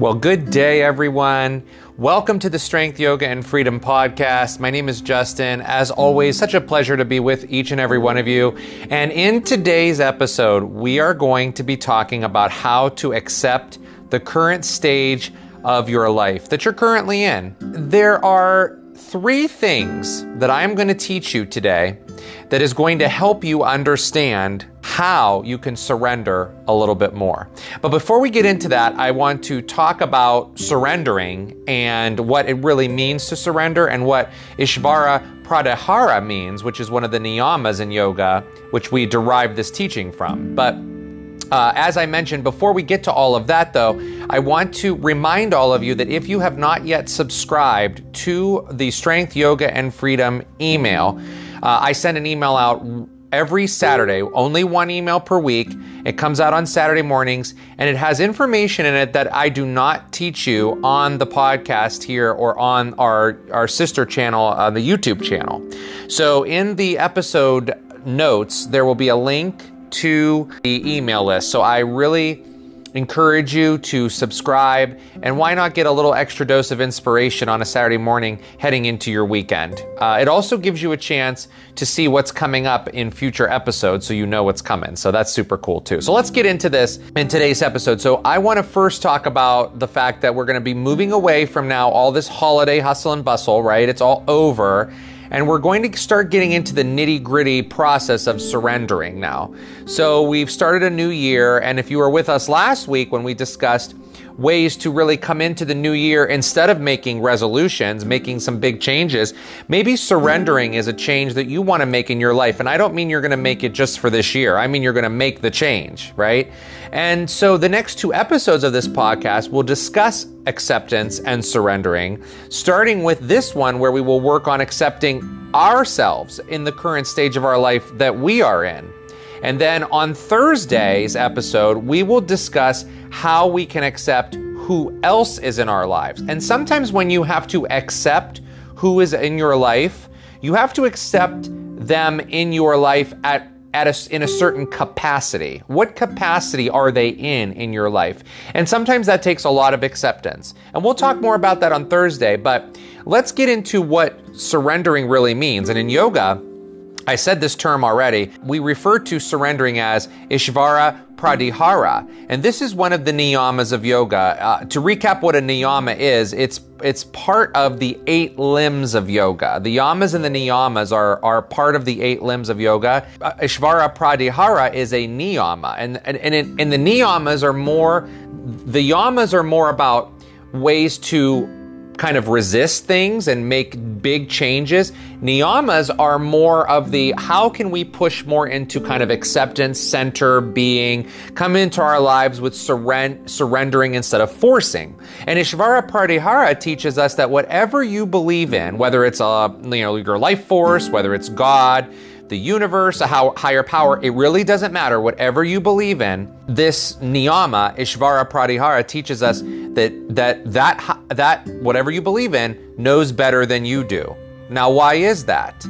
Well, good day, everyone. Welcome to the Strength, Yoga, and Freedom podcast. My name is Justin. As always, such a pleasure to be with each and every one of you. And in today's episode, we are going to be talking about how to accept the current stage of your life that you're currently in. There are three things that I'm going to teach you today that is going to help you understand how you can surrender a little bit more. But before we get into that, I want to talk about surrendering and what it really means to surrender and what Ishvara Pratyahara means, which is one of the niyamas in yoga, which we derive this teaching from. But uh, as I mentioned, before we get to all of that, though, I want to remind all of you that if you have not yet subscribed to the Strength, Yoga, and Freedom email, uh, I send an email out every Saturday, only one email per week. It comes out on Saturday mornings and it has information in it that I do not teach you on the podcast here or on our, our sister channel, uh, the YouTube channel. So in the episode notes, there will be a link to the email list. So I really encourage you to subscribe and why not get a little extra dose of inspiration on a Saturday morning heading into your weekend. Uh, it also gives you a chance to see what's coming up in future episodes so you know what's coming. So that's super cool too. So let's get into this in today's episode. So I want to first talk about the fact that we're going to be moving away from now all this holiday hustle and bustle, right? It's all over and we're going to start getting into the nitty gritty process of surrendering now. So we've started a new year, and if you were with us last week when we discussed ways to really come into the new year instead of making resolutions, making some big changes. Maybe surrendering is a change that you want to make in your life. And I don't mean you're going to make it just for this year. I mean you're going to make the change, right? And so the next two episodes of this podcast will discuss acceptance and surrendering, starting with this one where we will work on accepting ourselves in the current stage of our life that we are in. And then on Thursday's episode, we will discuss how we can accept who else is in our lives. And sometimes when you have to accept who is in your life, you have to accept them in your life at at a, in a certain capacity. What capacity are they in in your life? And sometimes that takes a lot of acceptance. And we'll talk more about that on Thursday, but let's get into what surrendering really means. And in yoga, I said this term already. We refer to surrendering as Ishvara Pratyahara, and this is one of the niyamas of yoga. Uh, to recap what a niyama is, it's it's part of the eight limbs of yoga. The yamas and the niyamas are, are part of the eight limbs of yoga. Uh, Ishvara Pratyahara is a niyama, and and and, it, and the niyamas are more the yamas are more about ways to kind of resist things and make big changes. Niyamas are more of the how can we push more into kind of acceptance, center, being, come into our lives with surren- surrendering instead of forcing. And Ishvara Pratyahara teaches us that whatever you believe in, whether it's a, you know, your life force, whether it's God, the universe, a higher power, it really doesn't matter. Whatever you believe in, this niyama, Ishvara Pratyahara, teaches us that that that that whatever you believe in knows better than you do. Now, why is that?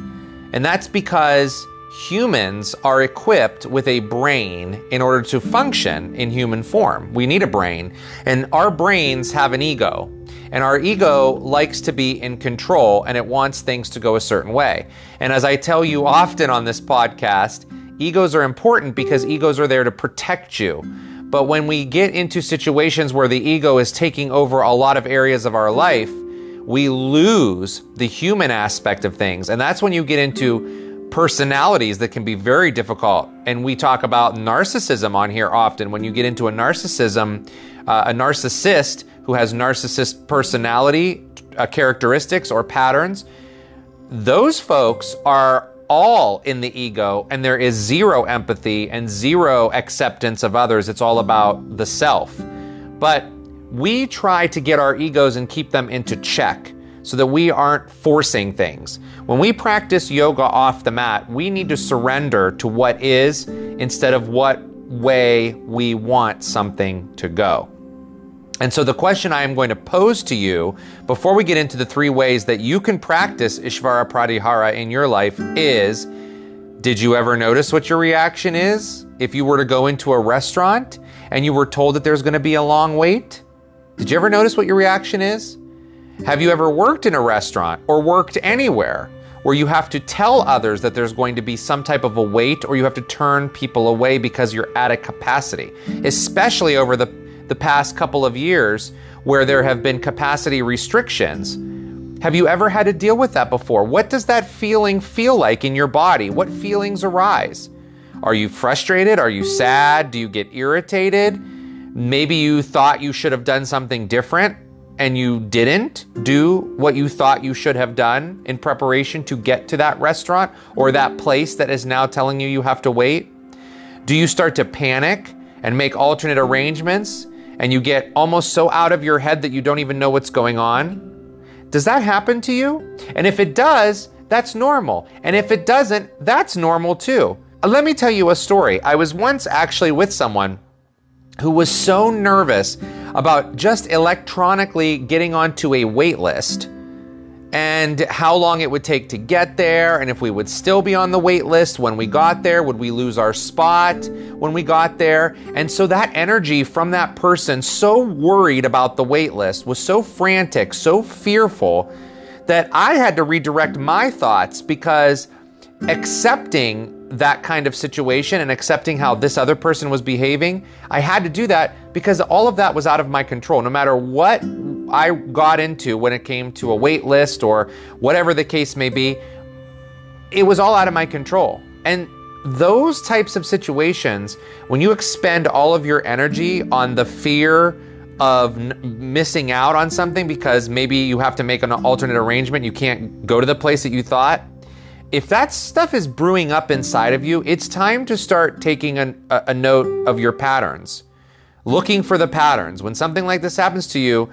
And that's because humans are equipped with a brain in order to function in human form. We need a brain, and our brains have an ego. And our ego likes to be in control and it wants things to go a certain way. And as I tell you often on this podcast, egos are important because egos are there to protect you. But when we get into situations where the ego is taking over a lot of areas of our life, we lose the human aspect of things. And that's when you get into personalities that can be very difficult. And we talk about narcissism on here often. When you get into a narcissism, uh, a narcissist who has narcissist personality uh, characteristics or patterns, those folks are all in the ego and there is zero empathy and zero acceptance of others. It's all about the self. But we try to get our egos and keep them into check so that we aren't forcing things. When we practice yoga off the mat, we need to surrender to what is instead of what way we want something to go. And so the question I am going to pose to you before we get into the three ways that you can practice Ishvara Pratyahara in your life is Did you ever notice what your reaction is if you were to go into a restaurant and you were told that there's going to be a long wait? Did you ever notice what your reaction is? Have you ever worked in a restaurant or worked anywhere where you have to tell others that there's going to be some type of a wait or you have to turn people away because you're at a capacity, especially over the, the past couple of years where there have been capacity restrictions? Have you ever had to deal with that before? What does that feeling feel like in your body? What feelings arise? Are you frustrated? Are you sad? Do you get irritated? Maybe you thought you should have done something different and you didn't do what you thought you should have done in preparation to get to that restaurant or that place that is now telling you you have to wait? Do you start to panic and make alternate arrangements and you get almost so out of your head that you don't even know what's going on? Does that happen to you? And if it does, that's normal. And if it doesn't, that's normal too. Let me tell you a story. I was once actually with someone who was so nervous about just electronically getting onto a wait list and how long it would take to get there, and if we would still be on the wait list when we got there, would we lose our spot when we got there? And so that energy from that person, so worried about the wait list, was so frantic, so fearful, that I had to redirect my thoughts because accepting that kind of situation and accepting how this other person was behaving, I had to do that because all of that was out of my control. No matter what I got into when it came to a wait list or whatever the case may be, it was all out of my control. And those types of situations, when you expend all of your energy on the fear of n- missing out on something because maybe you have to make an alternate arrangement, you can't go to the place that you thought. If that stuff is brewing up inside of you, it's time to start taking an, a, a note of your patterns, looking for the patterns. When something like this happens to you,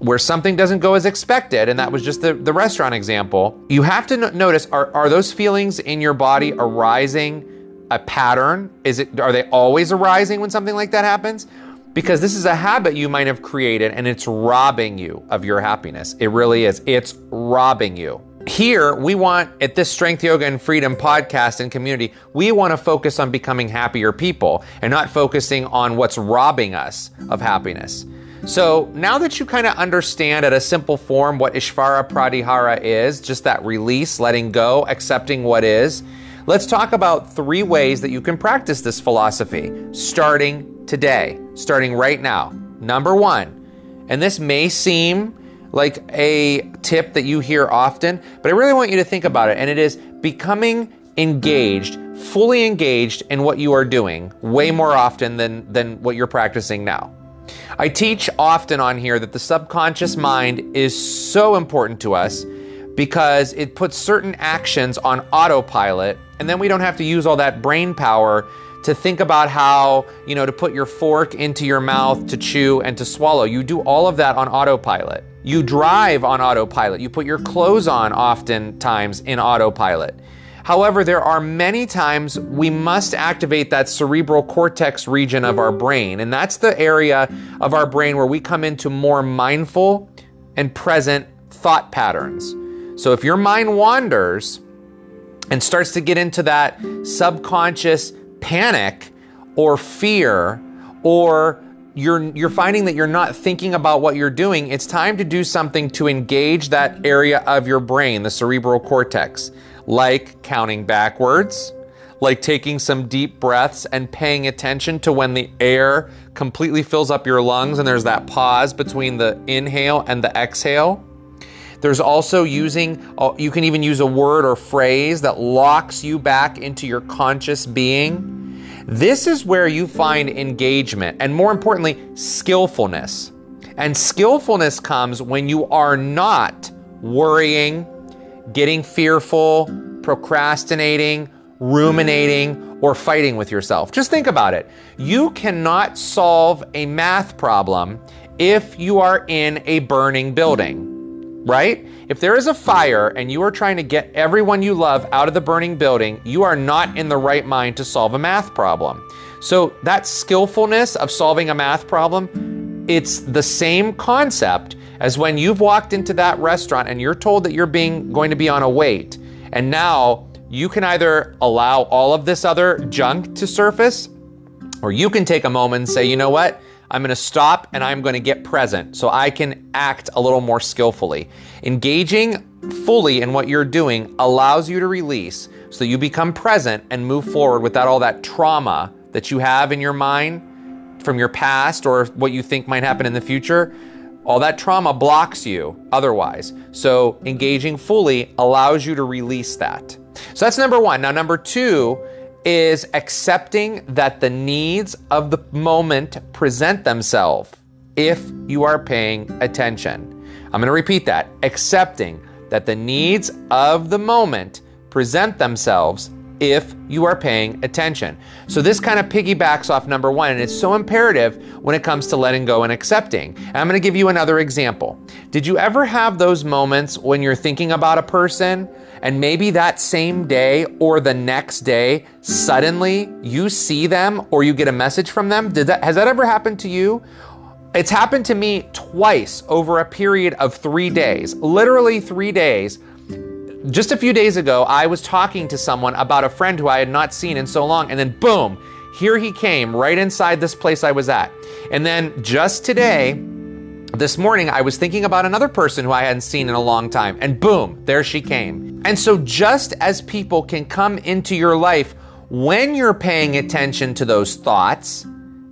where something doesn't go as expected, and that was just the, the restaurant example, you have to no- notice are, are those feelings in your body arising a pattern? Is it are they always arising when something like that happens? Because this is a habit you might have created and it's robbing you of your happiness. It really is. It's robbing you. Here, we want at this Strength Yoga and Freedom podcast and community, we want to focus on becoming happier people and not focusing on what's robbing us of happiness. So now that you kind of understand at a simple form what Ishvara Pratihara is, just that release, letting go, accepting what is, let's talk about three ways that you can practice this philosophy starting today, starting right now. Number one, and this may seem like a tip that you hear often, but I really want you to think about it, and it is becoming engaged, fully engaged in what you are doing way more often than, than what you're practicing now. I teach often on here that the subconscious mind is so important to us because it puts certain actions on autopilot, and then we don't have to use all that brain power to think about how, you know, to put your fork into your mouth to chew and to swallow. You do all of that on autopilot. You drive on autopilot. You put your clothes on oftentimes in autopilot. However, there are many times we must activate that cerebral cortex region of our brain, and that's the area of our brain where we come into more mindful and present thought patterns. So if your mind wanders and starts to get into that subconscious panic or fear or you're you're finding that you're not thinking about what you're doing, it's time to do something to engage that area of your brain, the cerebral cortex like counting backwards, like taking some deep breaths and paying attention to when the air completely fills up your lungs and there's that pause between the inhale and the exhale. There's also using, uh, you can even use a word or phrase that locks you back into your conscious being. This is where you find engagement and, more importantly, skillfulness. And skillfulness comes when you are not worrying, getting fearful, procrastinating, ruminating, or fighting with yourself. Just think about it. You cannot solve a math problem if you are in a burning building, right? If there is a fire and you are trying to get everyone you love out of the burning building, you are not in the right mind to solve a math problem. So, that skillfulness of solving a math problem, it's the same concept as when you've walked into that restaurant and you're told that you're being going to be on a wait and now you can either allow all of this other junk to surface or you can take a moment and say you know what I'm going to stop and I'm going to get present so I can act a little more skillfully. Engaging fully in what you're doing allows you to release so you become present and move forward without all that trauma that you have in your mind from your past or what you think might happen in the future. All that trauma blocks you otherwise. So engaging fully allows you to release that. So that's number one. Now, number two is accepting that the needs of the moment present themselves if you are paying attention. I'm going to repeat that. Accepting that the needs of the moment present themselves if you are paying attention. So this kind of piggybacks off number one, and it's so imperative when it comes to letting go and accepting. And I'm to give you another example. Did you ever have those moments when you're thinking about a person and maybe that same day or the next day, suddenly you see them or you get a message from them? Did that, has that ever happened to you? It's happened to me twice over a period of three days, literally three days. Just a few days ago, I was talking to someone about a friend who I had not seen in so long, and then boom, here he came right inside this place I was at. And then just today, this morning, I was thinking about another person who I hadn't seen in a long time, and boom, there she came. And so, just as people can come into your life when you're paying attention to those thoughts,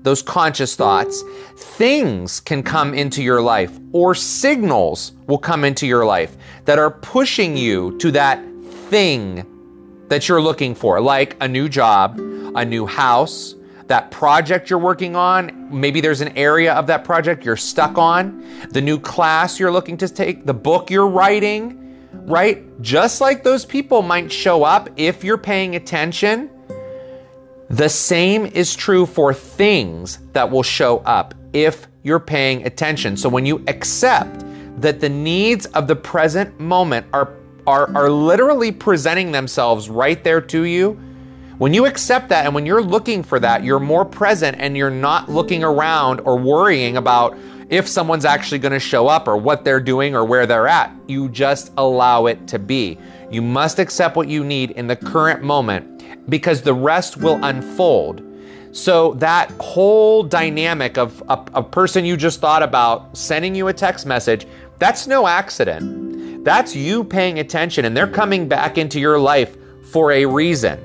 those conscious thoughts, things can come into your life or signals will come into your life that are pushing you to that thing that you're looking for, like a new job, a new house, that project you're working on. Maybe there's an area of that project you're stuck on, the new class you're looking to take, the book you're writing, right? Just like those people might show up if you're paying attention. The same is true for things that will show up if you're paying attention. So when you accept that the needs of the present moment are, are, are literally presenting themselves right there to you, when you accept that and when you're looking for that, you're more present and you're not looking around or worrying about if someone's actually going to show up or what they're doing or where they're at. You just allow it to be. You must accept what you need in the current moment because the rest will unfold. So, that whole dynamic of a, a person you just thought about sending you a text message, that's no accident. That's you paying attention and they're coming back into your life for a reason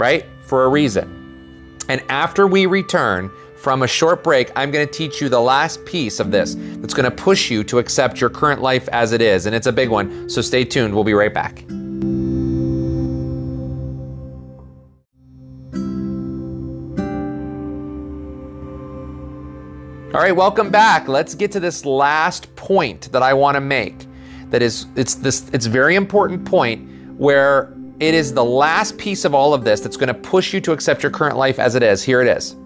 right? For a reason. And after we return from a short break, I'm going to teach you the last piece of this that's going to push you to accept your current life as it is. And it's a big one. So stay tuned. We'll be right back. All right, welcome back. Let's get to this last point that I want to make. That is it's this it's very important point where it is the last piece of all of this that's going to push you to accept your current life as it is. Here it is.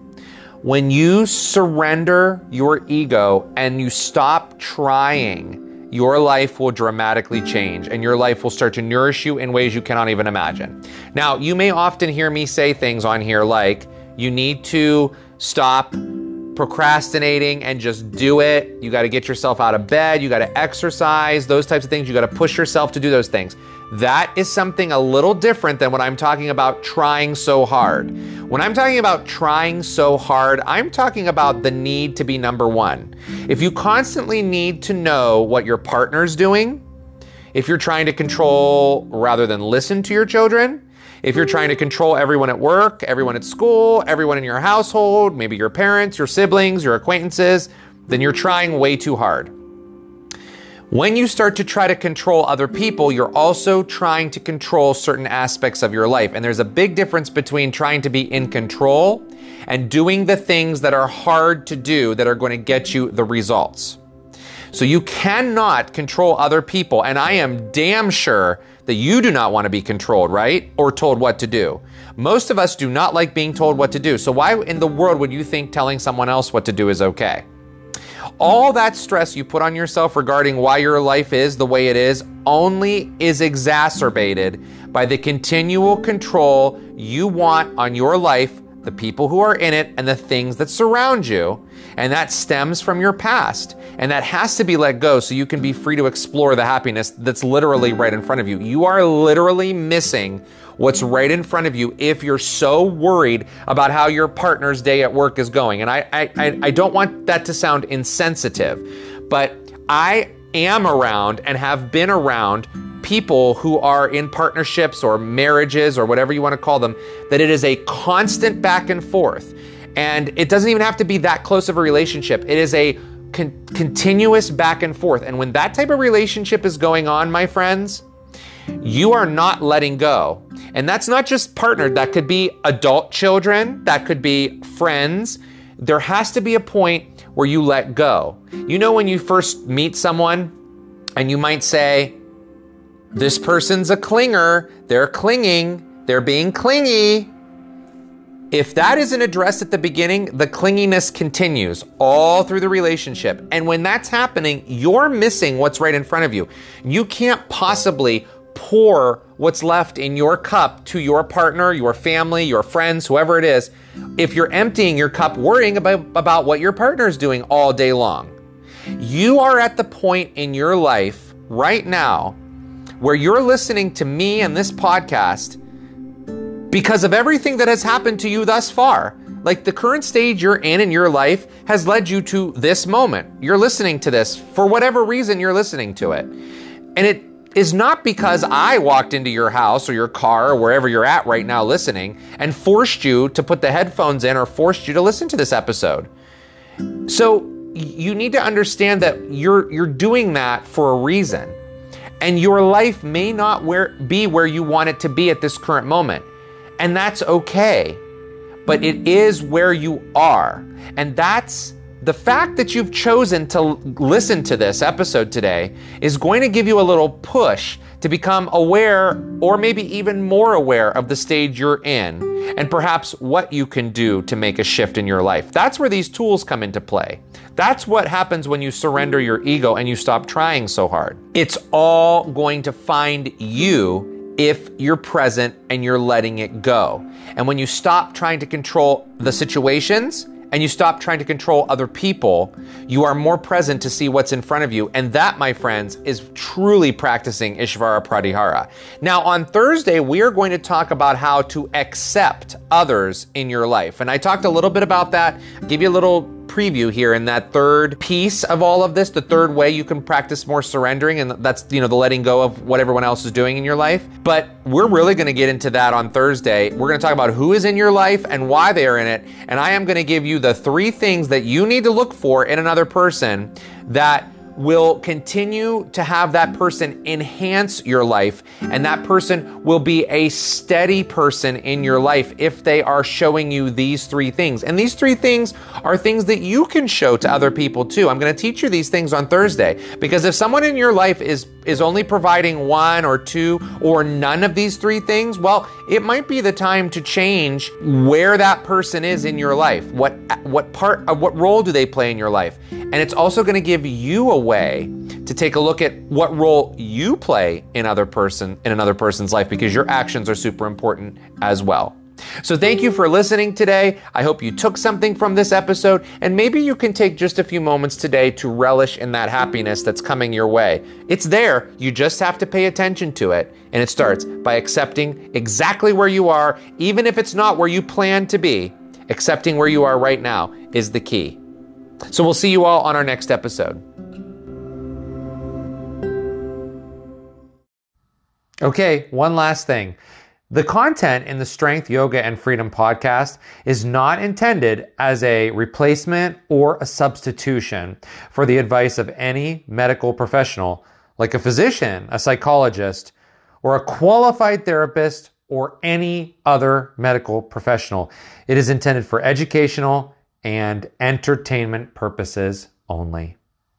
When you surrender your ego and you stop trying, your life will dramatically change and your life will start to nourish you in ways you cannot even imagine. Now, you may often hear me say things on here like, you need to stop procrastinating and just do it. You got to get yourself out of bed. You got to exercise, those types of things. You got to push yourself to do those things. That is something a little different than what I'm talking about trying so hard. When I'm talking about trying so hard, I'm talking about the need to be number one. If you constantly need to know what your partner's doing, if you're trying to control rather than listen to your children, if you're trying to control everyone at work, everyone at school, everyone in your household, maybe your parents, your siblings, your acquaintances, then you're trying way too hard. When you start to try to control other people, you're also trying to control certain aspects of your life. And there's a big difference between trying to be in control and doing the things that are hard to do that are going to get you the results. So you cannot control other people. And I am damn sure that you do not want to be controlled, right? Or told what to do. Most of us do not like being told what to do. So why in the world would you think telling someone else what to do is okay? All that stress you put on yourself regarding why your life is the way it is only is exacerbated by the continual control you want on your life the people who are in it, and the things that surround you. And that stems from your past. And that has to be let go so you can be free to explore the happiness that's literally right in front of you. You are literally missing what's right in front of you if you're so worried about how your partner's day at work is going. And I, I, I don't want that to sound insensitive, but I am around and have been around people who are in partnerships or marriages or whatever you want to call them, that it is a constant back and forth. And it doesn't even have to be that close of a relationship. It is a con- continuous back and forth. And when that type of relationship is going on, my friends, you are not letting go. And that's not just partnered, that could be adult children, that could be friends. There has to be a point where you let go. You know, when you first meet someone and you might say, this person's a clinger. They're clinging. They're being clingy. If that isn't addressed at the beginning, the clinginess continues all through the relationship. And when that's happening, you're missing what's right in front of you. You can't possibly pour what's left in your cup to your partner, your family, your friends, whoever it is, if you're emptying your cup worrying about, about what your partner is doing all day long. You are at the point in your life right now where you're listening to me and this podcast because of everything that has happened to you thus far. Like the current stage you're in in your life has led you to this moment. You're listening to this for whatever reason you're listening to it. And it is not because I walked into your house or your car or wherever you're at right now listening and forced you to put the headphones in or forced you to listen to this episode. So you need to understand that you're you're doing that for a reason and your life may not where, be where you want it to be at this current moment. And that's okay. But it is where you are. And that's the fact that you've chosen to listen to this episode today is going to give you a little push to become aware or maybe even more aware of the stage you're in and perhaps what you can do to make a shift in your life. That's where these tools come into play. That's what happens when you surrender your ego and you stop trying so hard. It's all going to find you if you're present and you're letting it go. And when you stop trying to control the situations, and you stop trying to control other people, you are more present to see what's in front of you. And that, my friends, is truly practicing Ishvara Pratihara. Now, on Thursday, we are going to talk about how to accept others in your life. And I talked a little bit about that, give you a little preview here in that third piece of all of this, the third way you can practice more surrendering, and that's, you know, the letting go of what everyone else is doing in your life. But we're really going to get into that on Thursday. We're going to talk about who is in your life and why they are in it. And I am going to give you the three things that you need to look for in another person that will continue to have that person enhance your life, and that person will be a steady person in your life if they are showing you these three things. And these three things are things that you can show to other people too. I'm going to teach you these things on Thursday because if someone in your life is is only providing one or two or none of these three things, well, it might be the time to change where that person is in your life. What what part uh, what role do they play in your life? And it's also going to give you a way to take a look at what role you play in other person in another person's life because your actions are super important as well. So thank you for listening today. I hope you took something from this episode and maybe you can take just a few moments today to relish in that happiness that's coming your way. It's there. You just have to pay attention to it. And it starts by accepting exactly where you are, even if it's not where you plan to be. Accepting where you are right now is the key. So we'll see you all on our next episode. Okay, one last thing. The content in the Strength, Yoga, and Freedom podcast is not intended as a replacement or a substitution for the advice of any medical professional, like a physician, a psychologist, or a qualified therapist, or any other medical professional. It is intended for educational and entertainment purposes only.